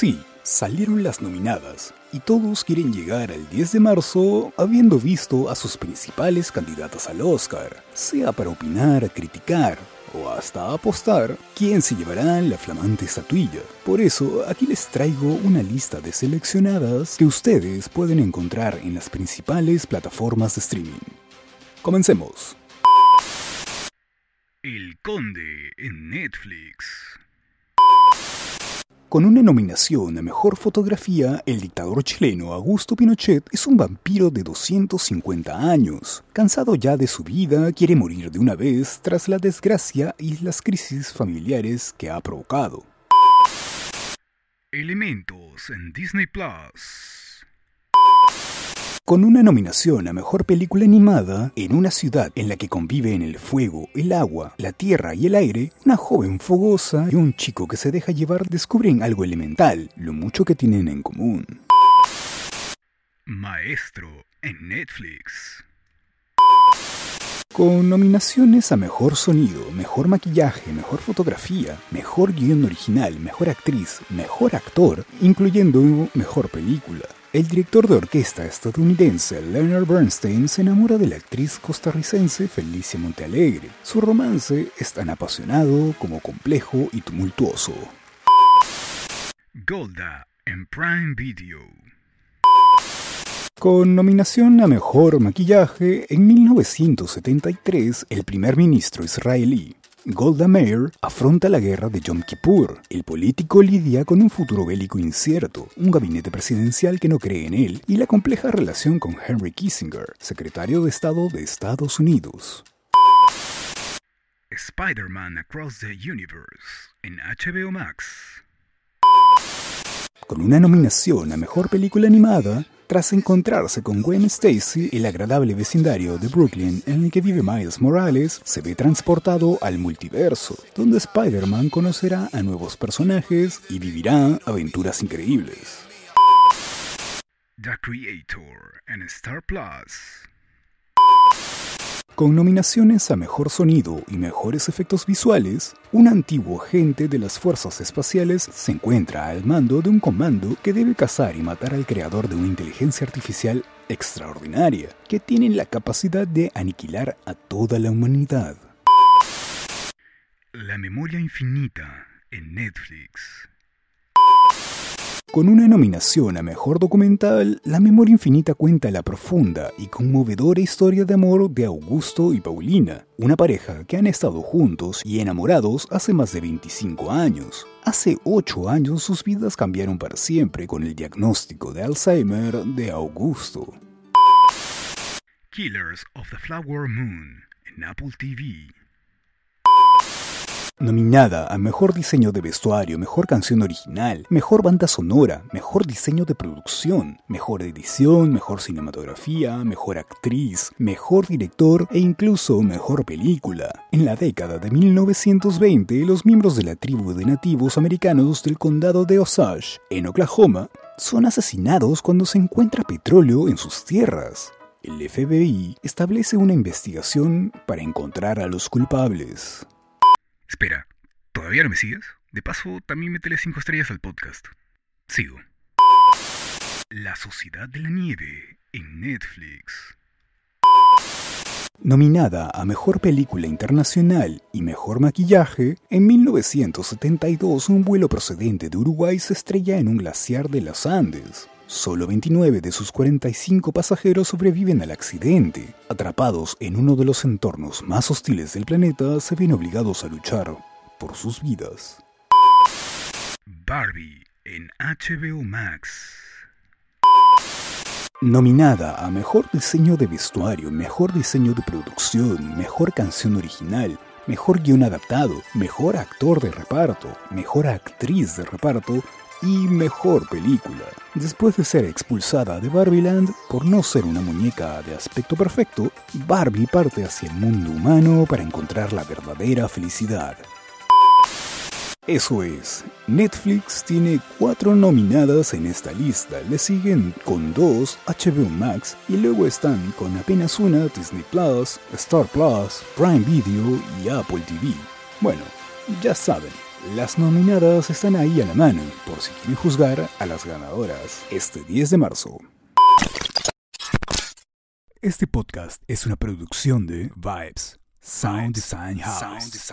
Sí, salieron las nominadas y todos quieren llegar al 10 de marzo habiendo visto a sus principales candidatas al Oscar, sea para opinar, criticar o hasta apostar quién se llevará la flamante estatuilla. Por eso, aquí les traigo una lista de seleccionadas que ustedes pueden encontrar en las principales plataformas de streaming. Comencemos. El Conde en Netflix. Con una nominación a Mejor Fotografía, el dictador chileno Augusto Pinochet es un vampiro de 250 años. Cansado ya de su vida, quiere morir de una vez tras la desgracia y las crisis familiares que ha provocado. Elementos en Disney Plus con una nominación a Mejor Película Animada, en una ciudad en la que conviven el fuego, el agua, la tierra y el aire, una joven fogosa y un chico que se deja llevar descubren algo elemental, lo mucho que tienen en común. Maestro en Netflix. Con nominaciones a Mejor Sonido, Mejor Maquillaje, Mejor Fotografía, Mejor Guión Original, Mejor Actriz, Mejor Actor, incluyendo Mejor Película. El director de orquesta estadounidense Leonard Bernstein se enamora de la actriz costarricense Felicia Montealegre. Su romance es tan apasionado como complejo y tumultuoso. Golda en Prime Video. Con nominación a Mejor Maquillaje, en 1973 el primer ministro israelí Golda Meir afronta la guerra de Yom Kippur. El político lidia con un futuro bélico incierto, un gabinete presidencial que no cree en él y la compleja relación con Henry Kissinger, secretario de Estado de Estados Unidos. Spider-Man Across the Universe en HBO Max. Con una nominación a Mejor Película Animada, tras encontrarse con Gwen Stacy, el agradable vecindario de Brooklyn en el que vive Miles Morales se ve transportado al multiverso, donde Spider-Man conocerá a nuevos personajes y vivirá aventuras increíbles. The Creator en Star Plus. Con nominaciones a Mejor Sonido y Mejores Efectos Visuales, un antiguo agente de las Fuerzas Espaciales se encuentra al mando de un comando que debe cazar y matar al creador de una inteligencia artificial extraordinaria, que tiene la capacidad de aniquilar a toda la humanidad. La memoria infinita en Netflix. Con una nominación a Mejor Documental, La Memoria Infinita cuenta la profunda y conmovedora historia de amor de Augusto y Paulina, una pareja que han estado juntos y enamorados hace más de 25 años. Hace 8 años sus vidas cambiaron para siempre con el diagnóstico de Alzheimer de Augusto. Killers of the Flower Moon en Apple TV. Nominada a Mejor Diseño de Vestuario, Mejor Canción Original, Mejor Banda Sonora, Mejor Diseño de Producción, Mejor Edición, Mejor Cinematografía, Mejor Actriz, Mejor Director e incluso Mejor Película. En la década de 1920, los miembros de la tribu de nativos americanos del condado de Osage, en Oklahoma, son asesinados cuando se encuentra petróleo en sus tierras. El FBI establece una investigación para encontrar a los culpables. Espera, ¿todavía no me sigues? De paso, también métele 5 estrellas al podcast. Sigo. La Sociedad de la Nieve en Netflix. Nominada a Mejor Película Internacional y Mejor Maquillaje, en 1972 un vuelo procedente de Uruguay se estrella en un glaciar de los Andes. Solo 29 de sus 45 pasajeros sobreviven al accidente. Atrapados en uno de los entornos más hostiles del planeta, se ven obligados a luchar por sus vidas. Barbie en HBO Max. Nominada a Mejor Diseño de Vestuario, Mejor Diseño de Producción, Mejor Canción Original, Mejor Guión Adaptado, Mejor Actor de Reparto, Mejor Actriz de Reparto, y Mejor Película. Después de ser expulsada de Barbieland por no ser una muñeca de aspecto perfecto, Barbie parte hacia el mundo humano para encontrar la verdadera felicidad. Eso es, Netflix tiene cuatro nominadas en esta lista, le siguen con dos HBO Max y luego están con apenas una Disney Plus, Star Plus, Prime Video y Apple TV. Bueno, ya saben, Las nominadas están ahí a la mano, por si quieren juzgar a las ganadoras, este 10 de marzo. Este podcast es una producción de Vibes Sound Design House.